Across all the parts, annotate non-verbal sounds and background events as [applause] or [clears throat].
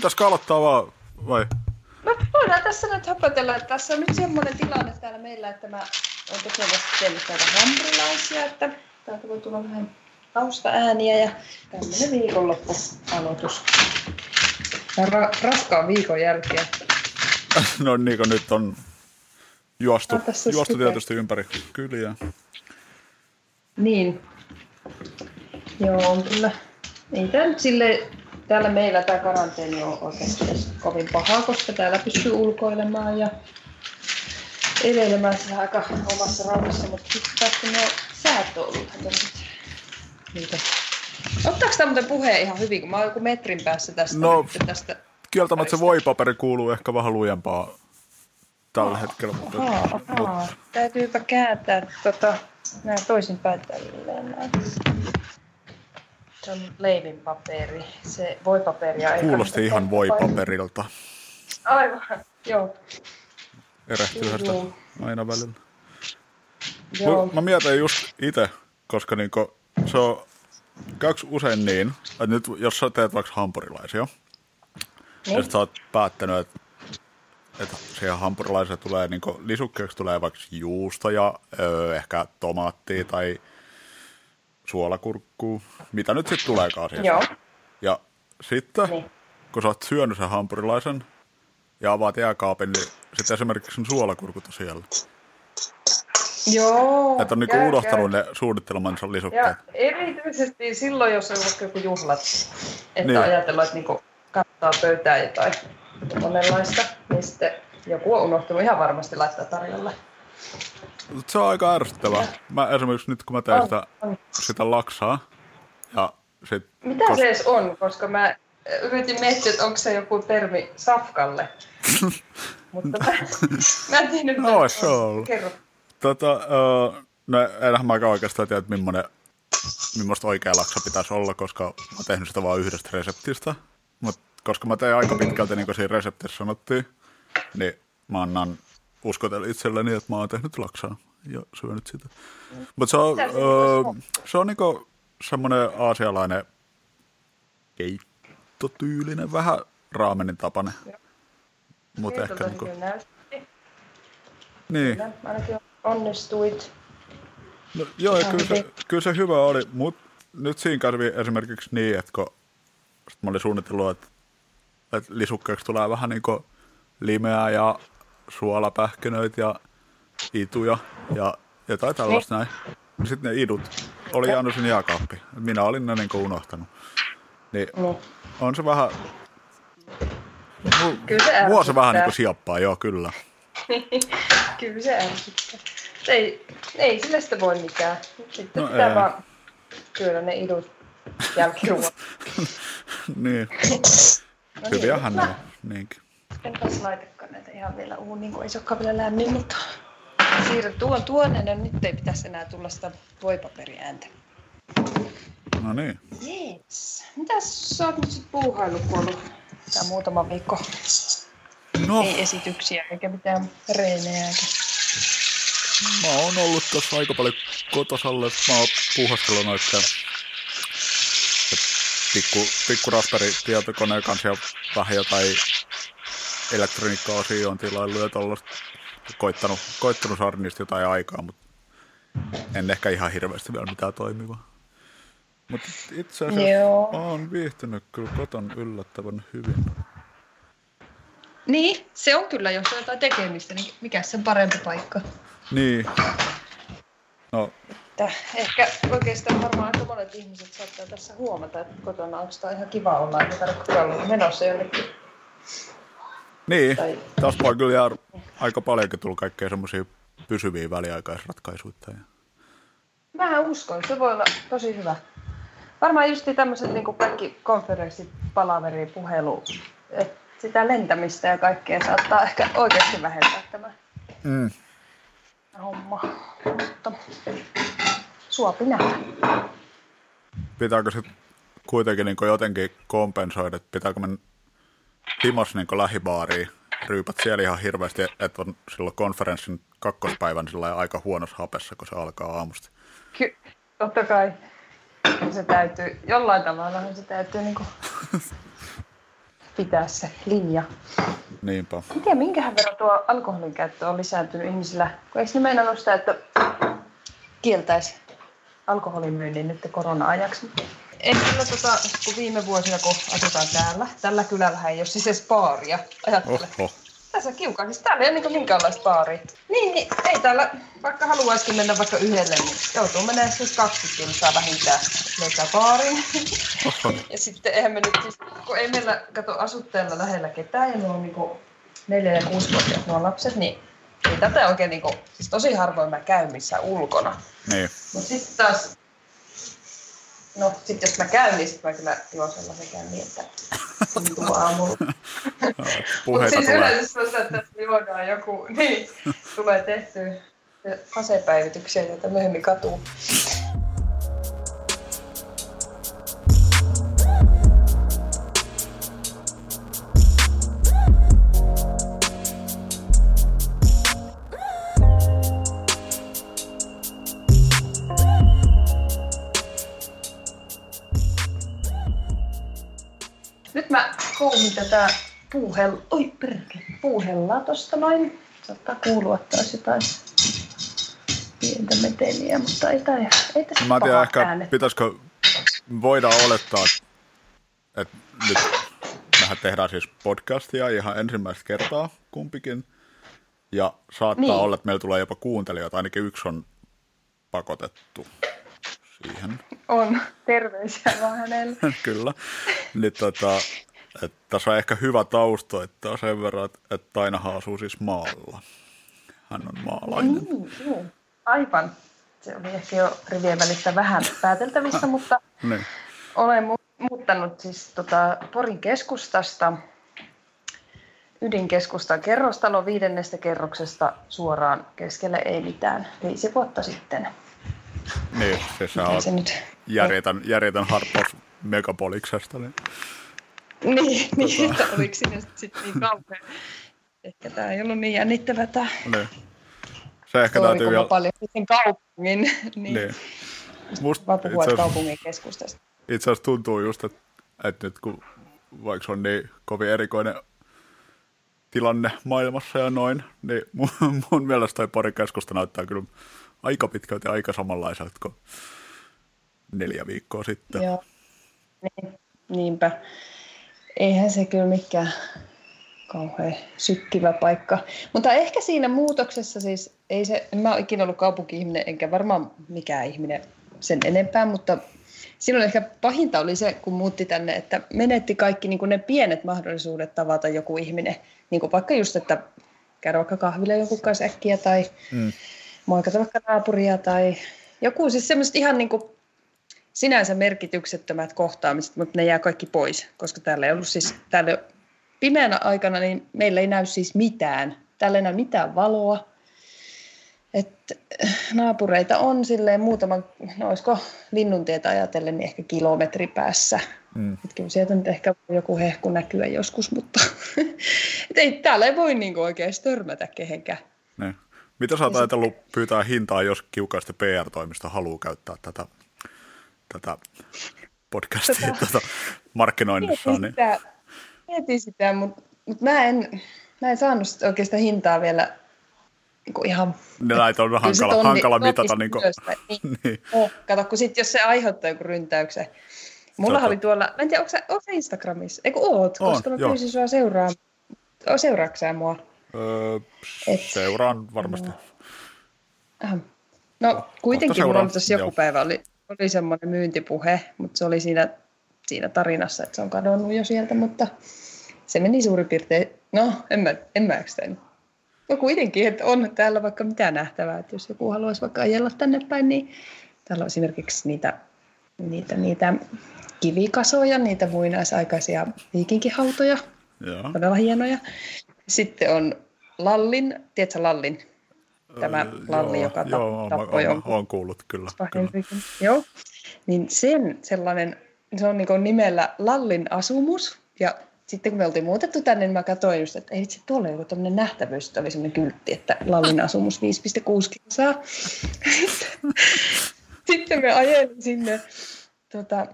pitäisikö aloittaa vaan, vai? No voidaan tässä nyt hapatella, että tässä on nyt semmoinen tilanne täällä meillä, että mä oon tosiaan vasta tehnyt näitä hampurilaisia, että täältä voi tulla vähän taustaääniä ja tämmöinen viikonloppualoitus. Tää on ra- raskaan viikon jälkeen. [laughs] No niin kuin nyt on juostu, No, juostu tietysti ympäri kyliä. Niin. Joo, on kyllä. Ei tää nyt sille, täällä meillä tämä karanteeni on oikeasti kovin paha, koska täällä pystyy ulkoilemaan ja eleilemään siellä aika omassa rauhassa, mutta sitten taas kun nuo säät on ollut. Niitä. Ottaako tämä muuten puheen ihan hyvin, kun mä oon joku metrin päässä tästä? No, tästä. Kieltämättä se voipaperi kuuluu ehkä vähän lujempaa tällä hetkellä. Mutta, Ahaa, ahaa. Täytyypä kääntää tota, näin toisinpäin tälleen. Se on leivinpaperi. Se voipaperia ei kuulosti ihan voipaperilta. Aivan, joo. Erehtyy Joo. aina välillä. joo. Mä mietin just itse, koska niinku se on, käyks usein niin, että nyt jos sä teet vaikka hampurilaisia, Niin. ja sä oot päättänyt, että että siihen hampurilaiseen tulee niinku, lisukkeeksi tulee vaikka juustoja, öö, ehkä tomaattia tai suolakurkkuu, mitä nyt sitten tuleekaan siihen. Joo. Ja sitten, Niin. kun sä oot syönyt sen hampurilaisen ja avaat jääkaapin, niin sitten esimerkiksi sen suolakurkut on siellä. Joo. Että on niinku unohtanut ne suunnittelemansa lisukkeet. Ja erityisesti silloin, jos on vaikka joku juhlat, että Niin. ajatellaan, että niinku kattaa pöytään jotain monenlaista, niin sitten joku on unohtunut ihan varmasti laittaa tarjolle. Se on aika ärsyttävää. Mä esimerkiksi nyt kun mä teen On, sitä, on. sitä laksaa, ja sit, Mitä se edes on, koska mä yritin miettiä, että onko se joku termi safkalle. [laughs] Mutta mä, mä en tiedä, No, ois se on. ollut. Kerro. tota, uh, no enhän mä oikeastaan tiedä, että millainen, millaista oikea laksa pitäisi olla, koska mä oon tehnyt sitä vain yhdestä reseptistä. Mutta koska mä tein aika pitkälti, niin kuin siinä reseptissä sanottiin, niin mä annan uskotella itselleni, että mä oon tehnyt laksaa ja syönyt sitä. Mutta se on, Mitä se on niinku semmoinen aasialainen keittotyylinen, vähän raamenin tapainen. Mutta ehkä niinku, niin. Kyllä, Ainakin onnistuit. No, joo, ja kyllä se, kyllä se hyvä oli, mutta nyt siinä kävi esimerkiksi niin, että kun sit mä olin suunnitellut, että, että lisukkeeksi tulee vähän niin kuin limeää ja suolapähkinöitä ja ituja ja jotain tällaista näin. Sitten ne idut oli jäänyt sinne jääkaappiin. Minä olin ne niin kuin unohtanut. Niin Niin. on se vähän... Kyllä se Mua se vähän niin kuin siappaa, joo kyllä. [laughs] Kyllä se ärsyttää. Ei, ei sille sitä voi mitään. Sitten No no pitää ei. vaan syödä ne idut jälkiruoan. [laughs] niin, [laughs] No hyviähän ne mä on. Niinkin. Enpäs laitakaan näitä ihan vielä uuniin, kun ei se olekaan vielä lämmin, mutta siirrän tuon tuonne, no nyt ei pitäisi enää tulla sitä voipaperiääntä. No niin. Jees. Mitäs sä oot nyt sit puuhailu, kun ollut tää muutama viikko? No, Ei esityksiä eikä mitään reenejä eikä. Mä oon ollut tuossa aika paljon kotosalla, mä oon puuhastellut noitten se pikku, pikku Raspberry tietokoneen kanssa ja vähän jotain elektroniikka-osia on tilaillut ja tollaista koittanut, koittanut saada niistä jotain aikaa, mutta en ehkä ihan hirveästi vielä mitään toimivaa. Mutta itse asiassa Joo. oon viihtynyt kyllä koton yllättävän hyvin. Niin, se on kyllä, jos on jotain tekemistä, niin mikä sen parempi paikka? Niin. No, Että ehkä oikeastaan varmaan aika monet ihmiset saattaa tässä huomata, että kotona onko tämä ihan kiva olla, eikä tarvitse olla menossa jonnekin. Niin. Tai- Tässä voi kyllä jää aika paljonkin tullut kaikkea semmoisia pysyviä väliaikaisratkaisuja. Ja... Mä uskon, se voi olla tosi hyvä. varmaan just tämmöiset niin kaikki konferenssit, palaveri, puhelu, että sitä lentämistä ja kaikkea saattaa ehkä oikeasti vähentää tämä Mm. homma. Mutta suopi nähdä. Pitääkö sitten kuitenkin niin jotenkin kompensoida, että pitääkö mennä himos niin lähibaariin, ryypät siellä ihan hirveästi, että on silloin konferenssin kakkospäivän sillä aika huonossa hapessa, kun se alkaa aamusta. Ky- totta kai se täytyy, jollain tavalla se täytyy niin [laughs] pitää se linja. Niinpä. Miten, minkähän verran tuo alkoholin käyttö on lisääntynyt ihmisillä? Kun eikö ne meinannut sitä, että kieltäisi alkoholin myynnin nyt korona-ajaksi? En kyllä, tota, kun viime vuosina, kun asutaan täällä, tällä kylällähän ei ole siis edes baaria. Ajattele. Oho. Tässä kiukaan, siis täällä ei ole niin minkäänlaista baaria. Niin, niin, ei täällä, vaikka haluaisikin mennä vaikka yhdelle, niin joutuu menemään siis 20 kilsaa vähintään löytää baarin. Oho. Ja sitten eihän me nyt, siis, kun ei meillä kato asutteella lähellä ketään ja nuo on niinku neljä ja kuusi nuo lapset, niin ei tätä oikein niinku, siis tosi harvoin mä käyn missään ulkona. Niin. Mutta sitten taas, no sit jos mä käyn, niin sit mä kyllä juon sellaisen käynnin, että tuntuu aamulla. [laughs] Mutta siis yleensä on että juodaan joku, [laughs] niin tulee tehtyä asepäivityksiä, joita myöhemmin katuu. Kouhin tätä puuhel... Oi perkele, puuhellaa tosta noin. Saattaa kuulua taas jotain pientä meteliä, mutta ei, tai, ei tässä Mä tiedä ehkä, äänet. pitäisikö, voidaan olettaa, että nyt mehän tehdään siis podcastia ihan ensimmäistä kertaa kumpikin. Ja saattaa Niin. olla, että meillä tulee jopa kuuntelijoita, ainakin yksi on pakotettu siihen. On. Terveisiä vaan hänelle. [laughs] Kyllä. Niin tota, että tässä on ehkä hyvä tausto, että on sen verran, että, Tainahan asuu siis maalla. Hän on maalainen. Niin, joo. Aivan. Se oli ehkä jo rivien välistä vähän pääteltävissä, [laughs] mutta Niin. olen mu- muuttanut siis tota Porin keskustasta ydinkeskustan kerrostalo viidennestä kerroksesta suoraan keskelle ei mitään viisi vuotta sitten. Niin, siis sä Ei oot se nyt... järjetön, järjetön harppaus megapoliksesta. Niin. Niin, niin että oliko sinne sitten niin kauhean. Ehkä tämä ei ollut niin jännittävä tämä Niin. Se ehkä story, täytyy vielä... paljon sitten kaupungin, [laughs] niin, Niin. Musta vaan itse puhua asiassa, kaupungin keskustasta. itse asiassa tuntuu just, että, että nyt kun vaikka se on niin kovin erikoinen tilanne maailmassa ja noin, niin mun, [laughs] mun mielestä toi Porin keskusta näyttää kyllä aika pitkälti aika samanlaiselta kuin neljä viikkoa sitten. Joo. Niin, niinpä. Eihän se kyllä mikään kauhean sykkivä paikka. Mutta ehkä siinä muutoksessa siis, ei se, en mä ole ikinä ollut kaupunki-ihminen, enkä varmaan mikään ihminen sen enempää, mutta silloin ehkä pahinta oli se, kun muutti tänne, että menetti kaikki niin kuin ne pienet mahdollisuudet tavata joku ihminen. Niin kuin vaikka just, että käydä vaikka kahville jonkun kanssa äkkiä tai Mm. moikata vaikka naapuria tai joku siis semmoiset ihan niin kuin sinänsä merkityksettömät kohtaamiset, mutta ne jää kaikki pois, koska täällä ei ollut siis, täällä pimeänä aikana, niin meillä ei näy siis mitään. Täällä ei näy mitään valoa. Et naapureita on silleen muutama, no olisiko linnuntietä ajatellen, niin ehkä kilometri päässä. Mm. Et kyllä sieltä nyt ehkä joku hehku näkyä joskus, mutta [laughs] et ei, täällä ei voi niinku oikein törmätä kehenkään. Niin. Mitä sä oot ajatellut pyytää hintaa, jos kiukaista PR-toimisto haluaa käyttää tätä, tätä podcastia tätä markkinoinnissaan? Niin, Mietin sitä, mietin sitä mutta mut mä, en, mä en saanut oikeastaan hintaa vielä niin ihan... ne näitä on se hankala, tonni- hankala mitata. Niin kuin. [laughs] Niin. niin. Kato, kun sit, jos se aiheuttaa joku ryntäyksen. Mulla Tota- oli tuolla, mä en tiedä, onko sä, onko sä Instagramissa? Eikö oot, On, koska mä joo. pyysin sua seuraa. Seuraatko sä mua? Öö, Et- seuraan varmasti. Äh. No kuitenkin mulla tässä joku joo. päivä oli, oli semmoinen myyntipuhe, mutta se oli siinä, siinä tarinassa, että se on kadonnut jo sieltä, mutta se meni suurin piirtein, no en mä, en mä sitä nyt. No kuitenkin, että on täällä vaikka mitä nähtävää, että jos joku haluaisi vaikka ajella tänne päin, niin täällä on esimerkiksi niitä niitä, niitä kivikasoja, niitä muinaisaikaisia viikinkihautoja, Joo. todella hienoja. Sitten on Lallin, tiedätkö Lallin? Tämä Lalli, joo, joka joo, tap, tappoi olen, jonkun olen kuullut kyllä. kyllä. Joo, niin sen sellainen, se on niin nimellä Lallin asumus. Ja sitten kun me oltiin muutettu tänne, niin mä katsoin just, että ei itse tuolla joku tämmöinen nähtävyys, että oli semmoinen kyltti, että Lallin [laughs] asumus 5,6 kilsaa. [laughs] sitten me ajelin sinne tota,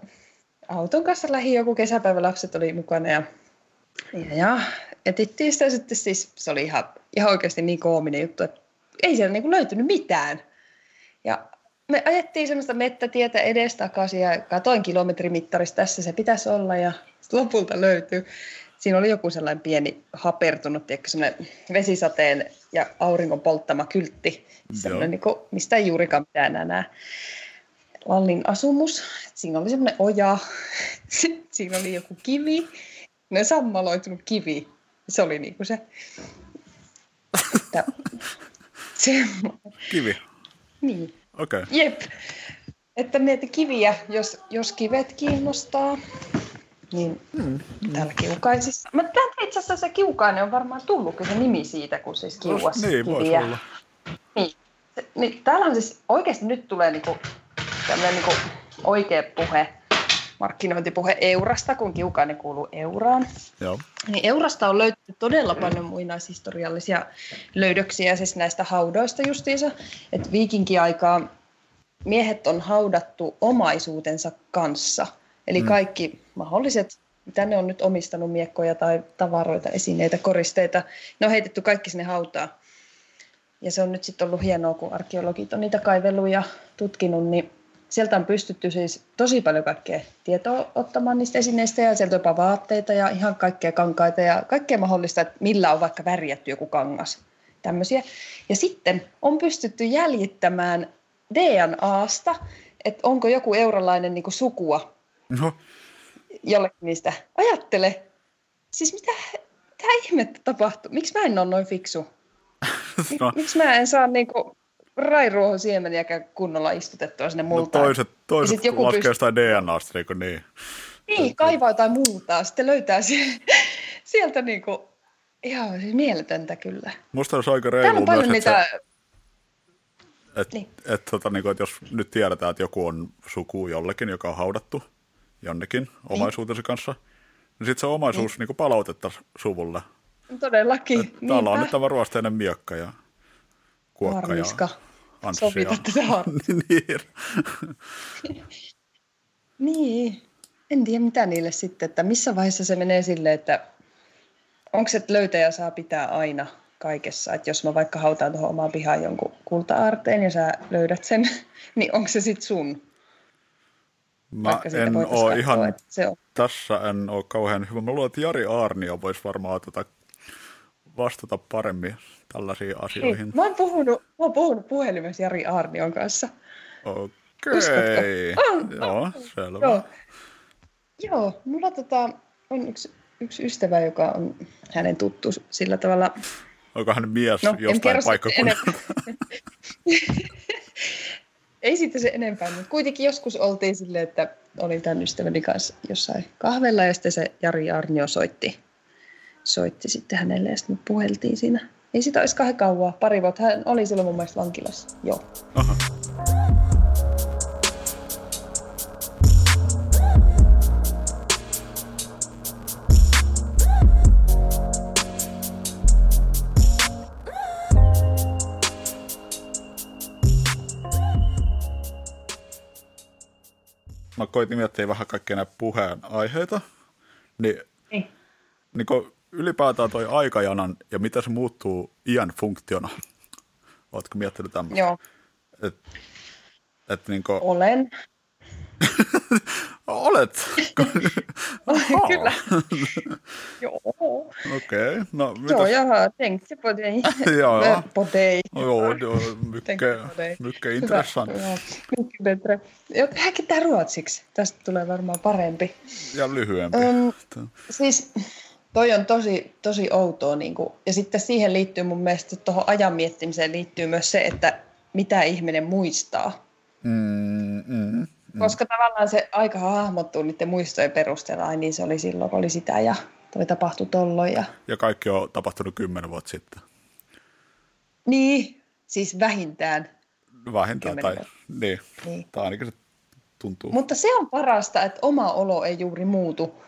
auton kanssa lähi joku kesäpäivä, lapset oli mukana ja, ja, ja etittiin sitä sitten siis, se oli ihan, ihan oikeasti niin koominen juttu, että ei siellä niin löytynyt mitään. Ja me ajettiin semmoista mettätietä edestakaisin ja katoin kilometrimittarista, tässä se pitäisi olla ja lopulta löytyy. Siinä oli joku sellainen pieni hapertunut, tiedätkö, semmoinen vesisateen ja auringon polttama kyltti, semmoinen, niin kuin, mistä ei juurikaan mitään enää. Lallin asumus, siinä oli semmoinen oja, [laughs] siinä oli joku kivi, ne sammaloitunut kivi, se oli niin kuin se. [laughs] Että, semmoinen. Kivi, Niin. okei. Okay. Jep. Että mieti kiviä, jos, jos kivet kiinnostaa, niin mm, täällä kiukaisissa. Mä tiedän, että itse asiassa se kiukainen on varmaan tullut kyllä se nimi siitä, kun siis kiuas Niin, kiviä. olla. Niin. Niin. Täällä on siis oikeasti nyt tulee niinku, tämmöinen niinku oikea puhe, markkinointipuhe Eurasta, kun kiukainen kuuluu Euraan. Joo. Niin Eurasta on löytynyt todella paljon muinaishistoriallisia löydöksiä siis näistä haudoista justiinsa. Että viikinkiaikaa miehet on haudattu omaisuutensa kanssa. Eli Mm. kaikki mahdolliset, mitä ne on nyt omistanut miekkoja tai tavaroita, esineitä, koristeita, ne on heitetty kaikki sinne hautaan. Ja se on nyt sitten ollut hienoa, kun arkeologit on niitä kaivellut ja tutkinut, niin sieltä on pystytty siis tosi paljon kaikkea tietoa ottamaan niistä esineistä ja sieltä on jopa vaatteita ja ihan kaikkea kankaita ja kaikkea mahdollista, että millä on vaikka värjätty joku kangas. Tämmöisiä. Ja sitten on pystytty jäljittämään DNAsta, että onko joku eurolainen niin sukua No, jollekin niistä. Ajattele, siis mitä, mitä ihmettä tapahtuu? Miksi mä en ole noin fiksu? [laughs] Mik, no, Miksi mä en saa niinku rairuohon siemeniäkään kunnolla istutettua sinne no multaan? toiset, toiset sit joku laskee pyst- jostain DNAsta, niin kuin niin. Niin, kaivaa jotain multaa, sitten löytää sie- [laughs] sieltä niinku, ihan siis mieletöntä kyllä. Musta olisi aika reilu myös, että, niitä, se, et, Niin. et, tota, niin kuin, että jos nyt tiedetään, että joku on suku jollekin, joka on haudattu jonnekin Niin. omaisuutensa kanssa, niin sitten se omaisuus niin. niin palautettaisiin suvulle. todellakin, Et täällä on nyt tämä ruosteinen miekka ja kuokka Harmiska. ja Sovita tätä har- [laughs] niin. Niin, en tiedä mitä niille sitten, että missä vaiheessa se menee silleen, että onko se, että löytäjä saa pitää aina kaikessa, että jos mä vaikka hautaan tuohon omaan pihaan jonkun kulta-aarteen ja sä löydät sen, [laughs] niin onko se sitten sun? Mä en katsoa, ihan, se on. tässä en ole kauhean hyvä. Mä luulen, että Jari Aarnio voisi varmaan tota, vastata paremmin tällaisiin Hei, asioihin. mä oon puhunut, mä oon puhunut puhelimessa Jari Aarnion kanssa. Okei? On, joo, selvä. Joo, Joo mulla tota, on yksi, yksi ystävä, joka on hänen tuttu sillä tavalla Onko hän mies No, jostain paikkakunnalta? [laughs] Ei sitten se enempää, mutta kuitenkin joskus oltiin silleen, että olin tämän ystäväni kanssa jossain kahvella ja sitten se Jari Arnio soitti, soitti sitten hänelle ja sitten me puheltiin siinä. Ei sitä olisi kahden kauaa, pari vuotta. Hän oli silloin mun mielestä vankilassa. Joo. Aha. Mä koitin miettiä vähän kaikkia näitä puheenaiheita, niin, Niin. niin kun ylipäätään toi aikajanan ja mitä se muuttuu iän funktiona. Ootko miettinyt tämmöistä? Joo, Et, et niin kuin, olen. [laughs] olet. [laughs] Kyllä. [laughs] Joo. Okei, okay. no Joo, mitäs? jaha, tänkte på dig. Ja. På dig. Joo, det var mycket, mycket Hyvä. intressant. Joo, mycket bättre. Joo, Tehdäänkin tämä ruotsiksi. Tästä tulee varmaan parempi. Ja lyhyempi. Öm, siis toi on tosi, tosi outoa. Niin kuin, ja sitten siihen liittyy mun mielestä, tuohon ajan miettimiseen liittyy myös se, että mitä ihminen muistaa. Mm, mm, koska tavallaan se aika hahmottuu niiden muistojen perusteella, niin se oli silloin, kun oli sitä ja toi tapahtui tolloin. Ja... Ja kaikki on tapahtunut kymmenen vuotta sitten. Niin, siis vähintään. Vähintään, tai, niin, Niin. tai ainakin se tuntuu. Mutta se on parasta, että oma olo ei juuri muutu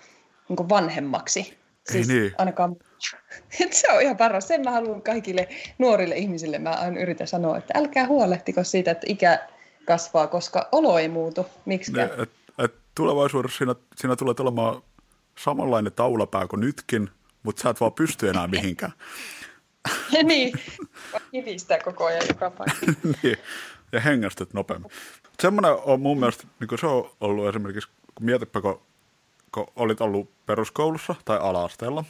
niin vanhemmaksi. Siis niin. ainakaan [laughs] Et se on ihan paras. Sen mä haluan kaikille nuorille ihmisille. Mä aina yritän sanoa, että älkää huolehtiko siitä, että ikä kasvaa, koska olo ei muutu. Et tulevaisuudessa siinä, siinä tulee olemaan samanlainen taulapää kuin nytkin, mutta sä et vaan pysty enää [laughs] mihinkään. [laughs] niin, kivistää koko ajan joka paikka. niin, ja hengästyt nopeammin. Semmoinen on mun mielestä, niin se on ollut esimerkiksi, kun mietipä, kun, kun olit ollut peruskoulussa tai ala-asteella,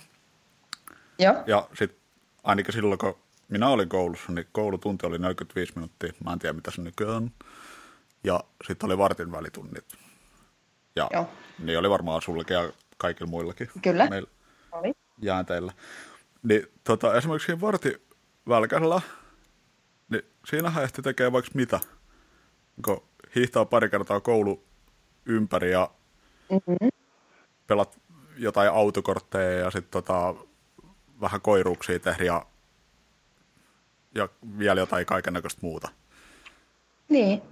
Joo. ja sitten ainakin silloin, kun minä olin koulussa, niin koulutunti oli 45 minuuttia. Mä en tiedä, mitä se nykyään on. Ja sitten oli vartin välitunnit. Ja Joo. niin oli varmaan sullekin ja kaikilla muillakin. Kyllä. Meillä Oli. jäänteillä. Niin tota, esimerkiksi siinä vartivälkällä, niin siinähän ehti tekee vaikka mitä. Kun hiihtää pari kertaa koulu ympäri ja Mm-hmm. Pelat jotain autokortteja ja sitten tota, vähän koiruuksia tehdä ja, ja vielä jotain kaikennäköistä muuta. Niin.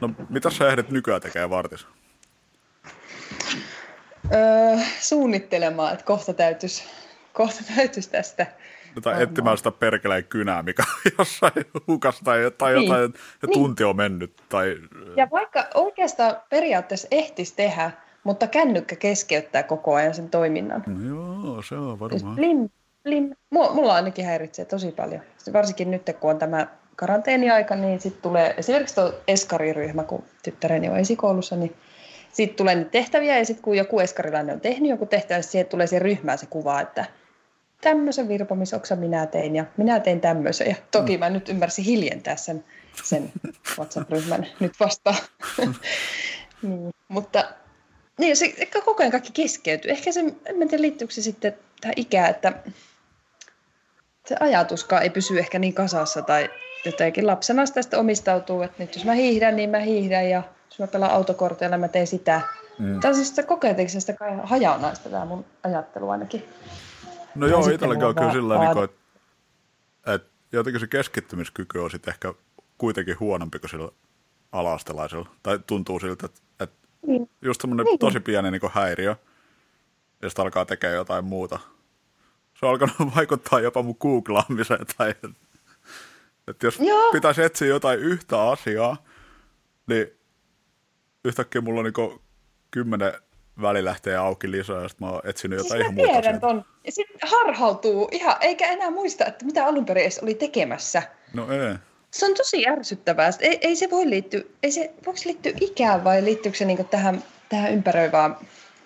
No, mitä sä ehdit nykyään tekee vartissa? Öö, suunnittelemaan, että kohta täytyisi, kohta täytyisi tästä. Jotain Varmaan. etsimään sitä perkeleen kynää, mikä on [laughs] jossain hukassa tai, tai Niin. jotain, ja Niin. tunti on mennyt. Tai, Ja vaikka oikeastaan periaatteessa ehtisi tehdä, mutta kännykkä keskeyttää koko ajan sen toiminnan. no joo, se on Siis varmaan. Blim, blim. Mua- Mulla ainakin häiritsee tosi paljon. Sitten varsinkin nyt, kun on tämä karanteeniaika, niin sitten tulee esimerkiksi tuo eskariryhmä, kun tyttäreni on esikoulussa, niin sitten tulee niitä tehtäviä ja sitten kun joku eskarilainen on tehnyt joku tehtävä, niin siihen tulee siihen ryhmään se kuva, että tämmöisen virpomisoksa minä tein ja minä tein tämmöisen. Ja toki mä nyt ymmärsin hiljentää sen, sen WhatsApp-ryhmän nyt vastaan. [laughs] niin, mutta niin, se ehkä koko ajan kaikki keskeytyy. Ehkä se, en tiedä liittyykö se sitten tähän ikään, että se ajatuskaan ei pysy ehkä niin kasassa tai jotenkin lapsena sitä sitten omistautuu, että nyt jos mä hiihdän, niin mä hiihdän ja jos mä pelaan autokorteilla, mä teen sitä. Mm. Tämä on siis sitä sitä kai hajanaista tämä mun ajattelu ainakin. No Ja joo, itselläkin on kyllä sillä tavalla, että, että jotenkin se keskittymiskyky on sitten ehkä kuitenkin huonompi kuin sillä alastelaisella. Tai tuntuu siltä, että Niin. just semmoinen Niin. tosi pieni niin häiriö, ja sitten alkaa tekemään jotain muuta. Se on alkanut [laughs] vaikuttaa jopa mun googlaamiseen. Tai, että, jos Joo. pitäisi etsiä jotain yhtä asiaa, niin yhtäkkiä mulla on niin kymmenen välilähteä auki lisää, ja sitten mä oon etsinyt Siis jotain ihan mä muita tiedän ton. Ja sitten harhautuu ihan, eikä enää muista, että mitä alun perin edes oli tekemässä. No ei. Se on tosi ärsyttävää. Ei, ei se voi liittyä, ei se, voiko se liittyä ikään vai liittyykö se niinku tähän, tähän ympäröivään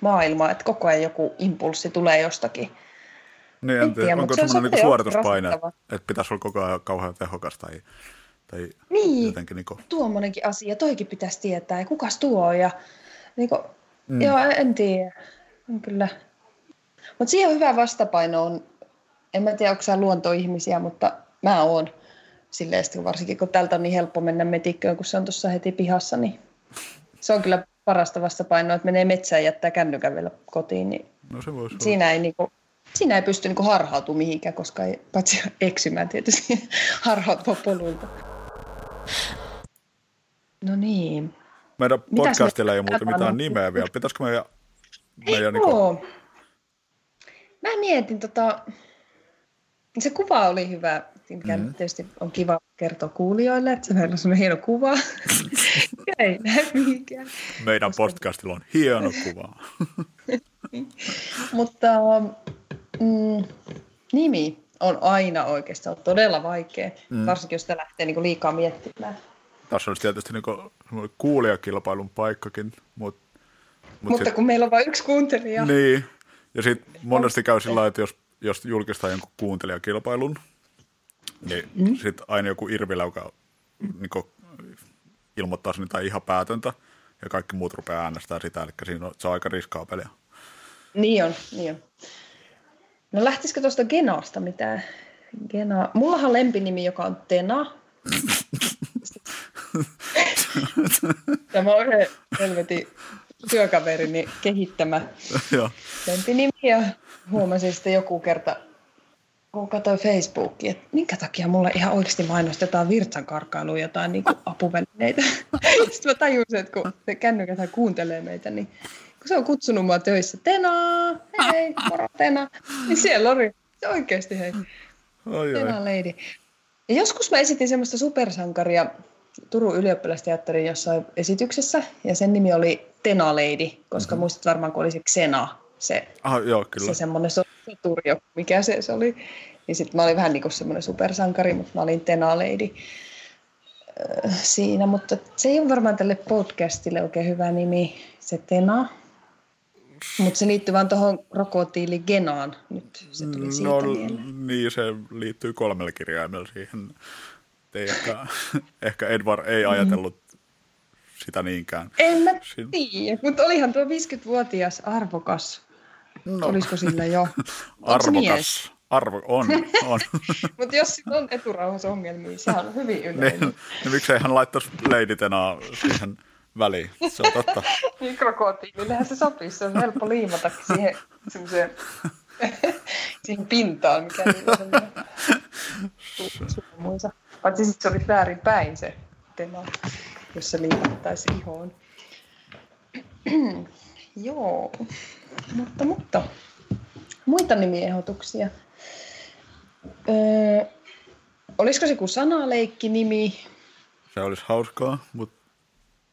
maailmaan, että koko ajan joku impulssi tulee jostakin. Niin, En tiedä, onko se on semmoinen niin semmoinen suorituspaine, että pitäisi olla koko ajan kauhean tehokas tai, tai Niin, jotenkin niin kuin, tuommoinenkin asia, toikin pitäisi tietää, ja kukas tuo, ja niinku, Mm. mm. joo, en tiedä. On kyllä. Mutta siihen on hyvä vastapaino on, en mä tiedä, onko sä luontoihmisiä, mutta mä oon. Silleen, kun varsinkin kun täältä on niin helppo mennä metikköön, kun se on tuossa heti pihassa, niin se on kyllä parasta vastapainoa, että menee metsään ja jättää kännykän vielä kotiin, niin no se voisi olla. siinä ei, niinku, siinä ei pysty niinku harhautumaan mihinkään, koska ei, paitsi eksymään tietysti [laughs] harhautua polulta. No niin. Meidän podcastilla ei muuten mitään nimeä vielä. Pitäisikö meidän, meidän niin kuin, Joo. Mä mietin, tota, se kuva oli hyvä, mikä mm. tietysti on kiva kertoa kuulijoille, että meillä on hieno kuva. [laughs] ei näe mihinkään. meidän podcastilla on hieno kuva. [laughs] Mutta mm, nimi on aina oikeastaan todella vaikea, mm. varsinkin jos sitä lähtee niinku liikaa miettimään. Tässä olisi tietysti niin kuulijakilpailun paikkakin, mutta mut Mutta kun meillä on vain yksi kuuntelija, Niin, ja sitten monesti käy sillä että jos, jos julkistaa jonkun kuuntelijakilpailun, niin mm. sitten aina joku irvilä, joka niin ilmoittaa sen jotain ihan päätöntä, ja kaikki muut rupeaa äänestämään sitä, eli siinä on, se on aika riskaa peliä. Niin on, niin on. No lähtisikö tuosta Genasta mitään? Gena. Mullahan on lempinimi, joka on Tena. [laughs] Tämä on yhden helvetin työkaverini kehittämä lempinimi ja huomasin sitten joku kerta, kun katsoin Facebookia, että minkä takia mulle ihan oikeasti mainostetaan virtsan karkailuun jotain niin kuin apuvälineitä. [laughs] Sitten mä tajusin, että kun se kännykät kuuntelee meitä, niin kun se on kutsunut mua töissä, Tenaa, hei, moro Tena, niin siellä oli se oikeasti hei, Oi, oi. Tena Lady. Ja joskus mä esitin semmoista supersankaria Turun ylioppilasteatterin jossain esityksessä, ja sen nimi oli Tena Lady, koska mm-hmm. muistat varmaan, kun oli se Xena, se Ah, joo, kyllä. se semmoinen soturi, mikä se, se oli. Niin sitten mä olin vähän niin kuin semmoinen supersankari, mutta mä olin Tena Lady öö, siinä. Mutta se ei ole varmaan tälle podcastille oikein hyvä nimi, se Tena. Mutta se liittyy vaan tuohon krokotiili Genaan. Nyt se tuli siitä no, mieleen. niin, se liittyy kolmella kirjaimella siihen. Ei ehkä, [laughs] ehkä Edward ei ajatellut sitä niinkään. En mä tiedä, mutta olihan tuo 50-vuotias arvokas. No, Olisiko sillä jo? [laughs] Arvokas. Arvo, on, on. [laughs] Mutta jos sillä on eturauhasongelmia, se on hyvin yleinen. niin, niin miksei hän laittaisi leiditenaa siihen väliin. Se on totta. [laughs] Niin krokotiilillehän se sopii, se on helppo liimata siihen semmoiseen siihen pintaan, mikä on. Paitsi sitten se olisi väärin päin se tema, jos se liimattaisi ihoon. [clears throat] Joo, mutta, mutta muita nimiehdotuksia. Öö, olisiko se joku sanaleikki-nimi? Se olisi hauskaa, mutta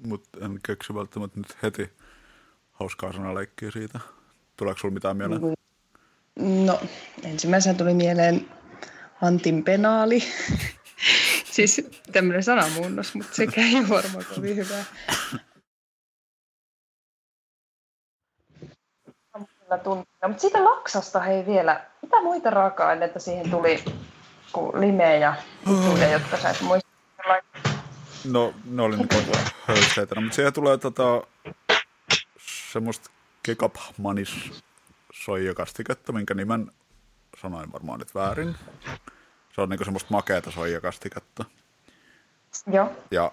mut en keksi välttämättä nyt heti hauskaa sanaleikkiä siitä. Tuleeko sulla mitään mieleen? No, ensimmäisenä tuli mieleen Antin penaali. [laughs] siis tämmöinen sanamuunnos, mutta sekään ei varmaan kovin hyvä. Mutta siitä laksasta hei vielä, mitä muita raaka-aineita siihen tuli, kuin limeä ja ja jotka sä et muista? No, ne oli niinku höysteitä, no, mutta siihen tulee tota, semmoista kekapmanis soijakastiketta, minkä nimen sanoin varmaan nyt väärin. Se on niinku semmoista makeata soijakastiketta. Joo. Ja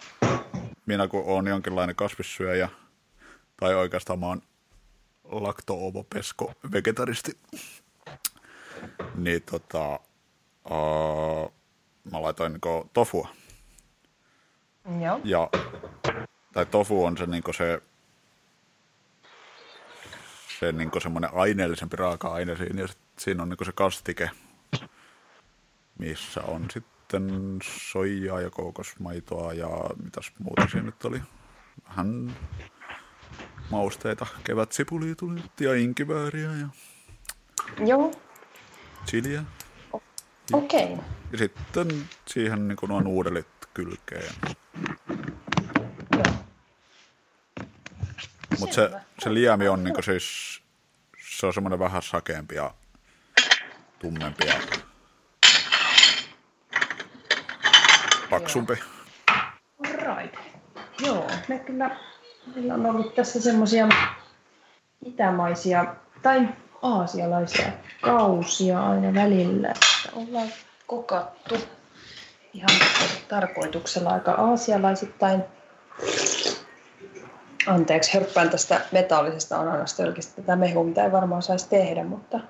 minä kun olen jonkinlainen kasvissyöjä, tai oikeastaan mä oon lakto pesko vegetaristi, niin tota, uh, mä laitoin niinku tofua. Joo. Ja, tai tofu on se, niinku se, se niinku semmoinen aineellisempi raaka-aine siinä, ja sit siinä on niinku se kastike, missä on sitten soijaa ja kookosmaitoa ja mitäs muuta siinä nyt oli. Vähän mausteita, kevätsipulia tuli nyt ja inkivääriä ja Joo, chiliä. okei. Okay. Ja sitten siihen niin nuo nuudelit kylkeen. Mutta se, se liemi on niinku siis, se on semmoinen vähän sakeampi ja tummempi ja paksumpi. Right. Joo, me kyllä, meillä on ollut tässä semmoisia itämaisia tai aasialaisia kausia aina välillä, että ollaan kokattu ihan tarkoituksella aika aasialaisittain. Anteeksi, hörppään tästä metallisesta ananastölkistä tätä mehua, mitä ei varmaan saisi tehdä, mutta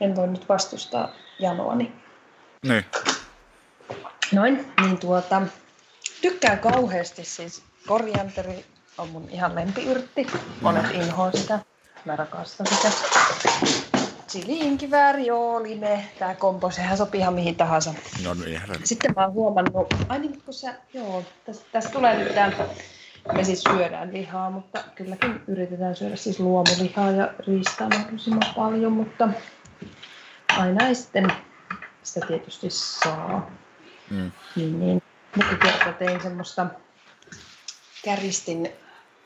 en voi nyt vastustaa janoani. Niin, Noin, niin tuota, tykkään kauheasti siis korianteri on mun ihan lempiyrtti. Monet inhoa sitä. Mä rakastan sitä. Chili, inkivääri, joo, lime, tää kompo, sehän sopii ihan mihin tahansa. no niin. Sitten mä oon huomannut, ai niin kun sä, joo, tästä, tästä tulee nyt tää, me siis syödään lihaa, mutta kylläkin yritetään syödä siis luomulihaa ja riistää mahdollisimman paljon, mutta aina ei sitten sitä tietysti saa. Mm. Niin, niin. Mutta kerta tein semmoista, käristin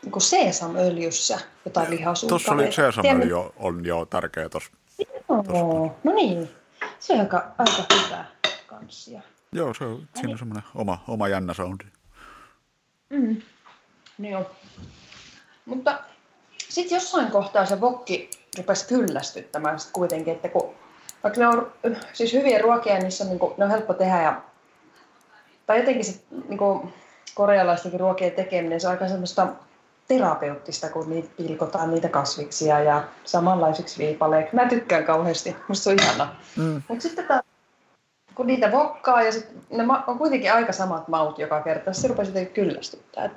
niin kuin seesamöljyssä jotain lihasuukareita. Tuossa oli Tiedän- jo, on jo tärkeä tuossa. Joo, no niin. Se on aika, aika hyvä kanssia. Joo, se on, siinä on semmoinen oma, oma jännä soundi. Mm. Joo. Mutta sitten jossain kohtaa se vokki rupesi kyllästyttämään sit kuitenkin, että kun vaikka ne on siis hyviä ruokia, niissä on, niin kuin, ne on helppo tehdä ja tai jotenkin se, niin kuin, korealaistenkin ruokien tekeminen, se on aika semmoista terapeuttista, kun niitä pilkotaan niitä kasviksia ja samanlaisiksi viipaleiksi. Mä tykkään kauheasti, musta se on ihana. Mm. Mutta sitten taas, kun niitä vokkaa ja sit, ne on kuitenkin aika samat maut joka kerta, se rupesi kyllästyttää.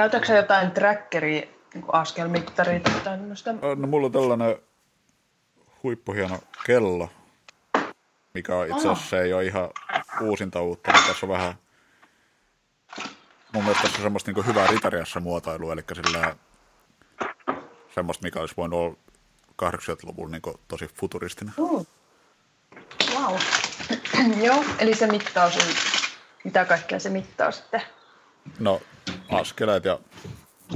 Käytätkö jotain trackeria, niin askelmittaria tai tämmöistä? No mulla on tällainen huippuhieno kello, mikä on itse asiassa se ei ole ihan uusinta uutta, mutta tässä on vähän mun mielestä tässä on semmoista niin hyvää ritariassa muotoilua, eli sillä semmoista, mikä olisi voinut olla 80-luvulla niin tosi futuristinen. Mm. Wow. [clears throat] Joo, eli se mittaus mitä kaikkea se mittaa sitten? No askeleet ja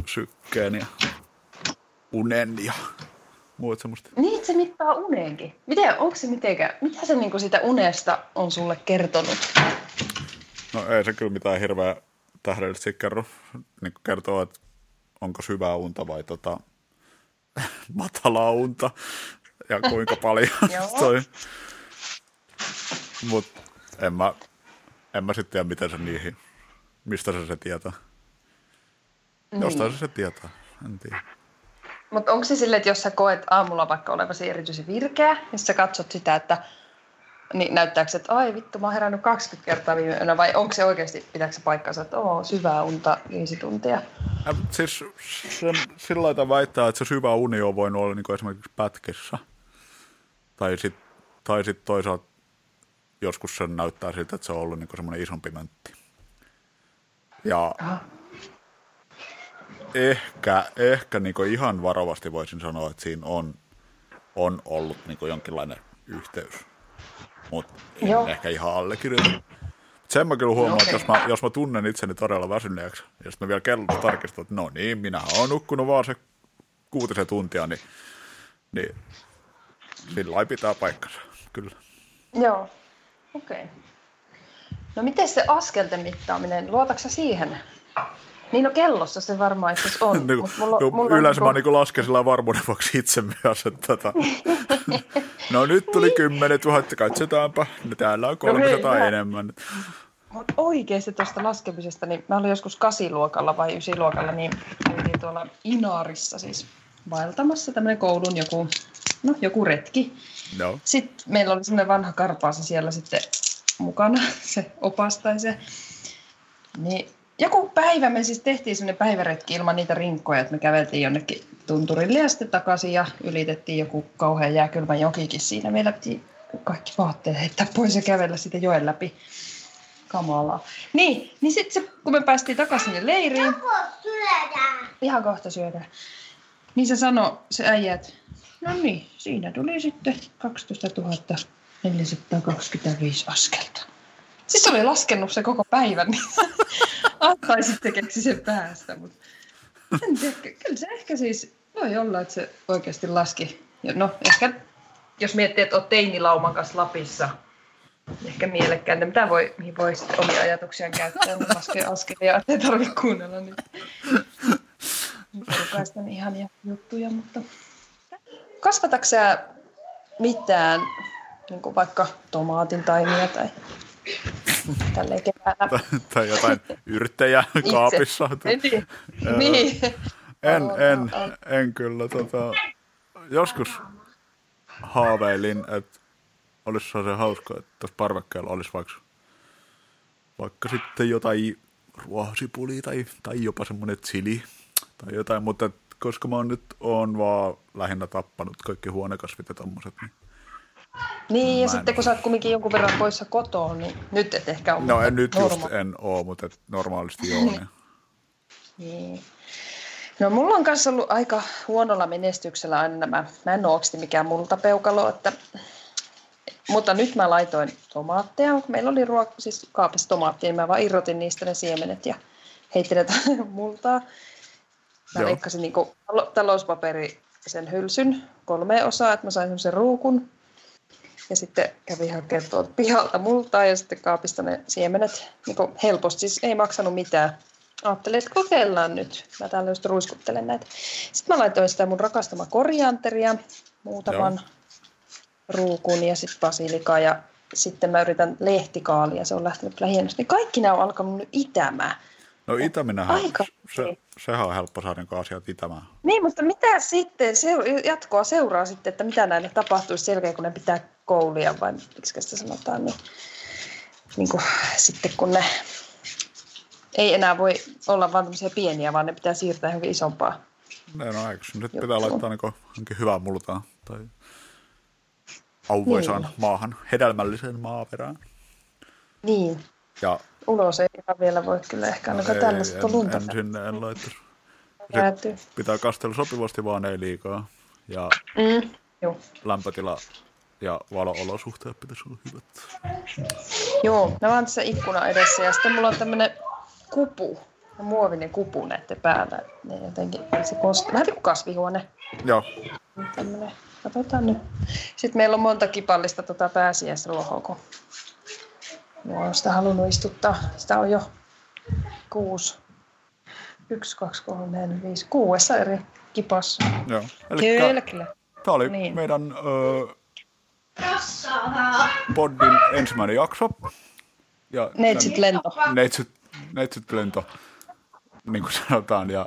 sykkeen ja unen ja muut semmoista. Niin, se mittaa uneenkin. Miten, onko se mitenkään, mitä se niinku sitä unesta on sulle kertonut? No ei se kyllä mitään hirveä tähdellisesti kerro. Niin kertoo, että onko syvää unta vai tota, [laughs] matalaa unta ja kuinka paljon [laughs] toi. Mutta en mä, en mä sitten tiedä, miten se niihin, mistä se se tietää. Niin. Jostain se se tietää, en tiedä. Mutta onko se silleen, että jos sä koet aamulla vaikka olevasi erityisen virkeä, ja sä katsot sitä, että niin näyttääkö se, että ai vittu, mä oon herännyt 20 kertaa viime yönä, vai onko se oikeasti, pitääkö se paikkansa, että oo, syvää unta viisi tuntia? Äh, siis sen, sillä lailla väittää, että se syvä uni on voinut olla niin esimerkiksi pätkissä. Tai sitten tai sit toisaalta joskus se näyttää siltä, että se on ollut niin semmoinen isompi möntti. Ja Aha ehkä, ehkä niin ihan varovasti voisin sanoa, että siinä on, on ollut niin jonkinlainen yhteys. Mutta ehkä ihan allekirjoita. Sen mä kyllä huomaan, okay. että jos mä, jos mä tunnen itseni todella väsyneeksi, ja sitten mä vielä kellosta tarkistan, että no niin, minä olen nukkunut vaan se kuutisen tuntia, niin, niin sillä pitää paikkansa, kyllä. Joo, okei. Okay. No miten se askelten mittaaminen, luotatko siihen? Niin no kellossa se varmaan itse on. niin, mulla, no, mulla yleensä on... mä niin lasken sillä varmuuden vuoksi itse myös, että tota, no nyt tuli 10 000, katsotaanpa, no, täällä on 300 no, hei, enemmän. Mutta oikeasti tuosta laskemisesta, niin mä olin joskus kasiluokalla vai ysiluokalla, niin olin tuolla Inaarissa siis vaeltamassa tämmöinen koulun joku, no, joku retki. No. Sitten meillä oli semmoinen vanha karpaasi siellä sitten mukana, [laughs] se opas tai se. Niin joku päivä me siis tehtiin sellainen päiväretki ilman niitä rinkkoja, että me käveltiin jonnekin tunturille ja sitten takaisin ja ylitettiin joku kauhean jääkylmä jokikin siinä. Meillä piti kaikki vaatteet heittää pois ja kävellä sitä joen läpi. Kamalaa. Niin, niin sitten se, kun me päästiin takaisin sinne leiriin. syödään. Ihan kohta syödään. Niin se sanoi se äijä, että no niin, siinä tuli sitten 12 425 askelta. Siis oli laskenut se koko päivän, niin [laughs] Attai sitten keksi sen päästä, mutta en tiedä, kyllä se ehkä siis voi olla, että se oikeasti laski. No ehkä jos miettii, että olet teinilauman kanssa Lapissa, ehkä mielekkääntä, mitä voi, mihin voi sitten omia ajatuksiaan käyttää, mutta laskee askelia, ettei tarvitse kuunnella niitä rukaisten ihania juttuja, mutta kasvatatko mitään, niin kuin vaikka tomaatin taimia tai [laughs] tälleen keväällä. tai jotain yrttejä [laughs] kaapissa. [laughs] niin. niin. En, en, en kyllä. Tota, joskus haaveilin, että olisi se hauska, että tuossa parvekkeella olisi vaikka, vaikka sitten jotain ruohosipulia tai, tai jopa semmoinen chili tai jotain, mutta koska mä oon nyt on vaan lähinnä tappanut kaikki huonekasvit ja tommoset, niin niin, ja sitten kun sä oot kumminkin jonkun verran poissa kotoa, niin nyt et ehkä ole. No en nyt norma- just en oo, mutta et normaalisti joo. Niin. niin. No mulla on kanssa ollut aika huonolla menestyksellä aina nämä, mä en ole mikään multapeukalo, että mutta nyt mä laitoin tomaatteja, meillä oli ruok- siis kaapissa tomaattia, niin mä vaan irrotin niistä ne siemenet ja heitin ne multaa. Mä Joo. leikkasin niin talouspaperi sen hylsyn kolme osaa, että mä sain semmoisen ruukun. Ja sitten kävin hakemaan tuolta pihalta multaa ja sitten kaapista ne siemenet niin helposti, siis ei maksanut mitään. Ajattelin, että kokeillaan nyt. Mä täällä just ruiskuttelen näitä. Sitten mä laitoin sitä mun rakastama korianteria, muutaman Joo. ruukun ja sitten basilikaa ja sitten mä yritän lehtikaalia, se on lähtenyt kyllä hienosti. Niin kaikki nämä on alkanut nyt itämään. No itäminähän, Aika. Se, sehän on helppo saada niin asiat itämään. Niin, mutta mitä sitten, se, jatkoa seuraa sitten, että mitä näille tapahtuisi selkeä, kun ne pitää koulia, vai miksi sitä sanotaan, niin, niin kuin, sitten kun ne ei enää voi olla vain tämmöisiä pieniä, vaan ne pitää siirtää johonkin isompaa. No, no eikö nyt pitää laittaa niin hyvää multaa tai auvoisaan niin. maahan, hedelmälliseen maaperään. Niin. Ja Ulos ei ihan vielä voi kyllä ehkä ainakaan no tällaista lunta. En, sinne en. Pitää kastella sopivasti, vaan ei liikaa. Ja mm, joo. lämpötila ja valoolosuhteet pitäisi olla hyvät. Joo, mä vaan tässä ikkuna edessä ja sitten mulla on tämmönen kupu, muovinen kupu näiden päällä. Ne jotenkin, se koski, vähän kuin kasvihuone. Joo. Tämmönen, katsotaan nyt. Sitten meillä on monta kipallista tota pääsiäisruohoa, kun Mua on sitä halunnut istuttaa. Sitä on jo kuusi. Yksi, kaksi, kolme, neljä, viisi, kuudessa eri kipassa. Joo. Elikkä, kyllä, kyllä. Tämä oli niin. meidän öö, Poddin ensimmäinen jakso. Ja neitsyt lento. Neitsyt, neitsyt lento, niin kuin sanotaan. Ja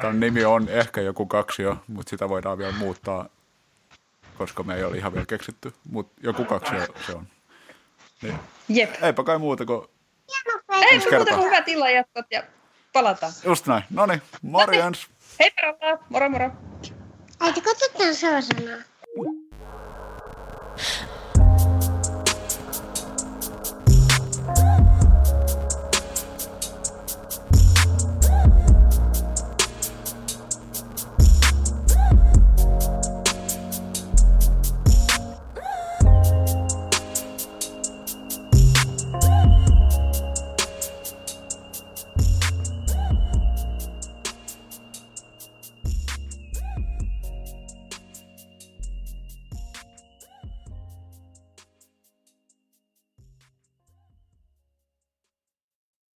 tämän nimi on ehkä joku kaksi jo, mutta sitä voidaan vielä muuttaa, koska me ei ole ihan vielä keksitty. Mutta joku kaksi se on. Niin. Jep. Eipä kai muuta kuin Ei muuta kuin hyvät illanjatkot ja palataan. Just näin. No niin, morjens. Hei, moro moro. Äiti, katsotaan seuraavana.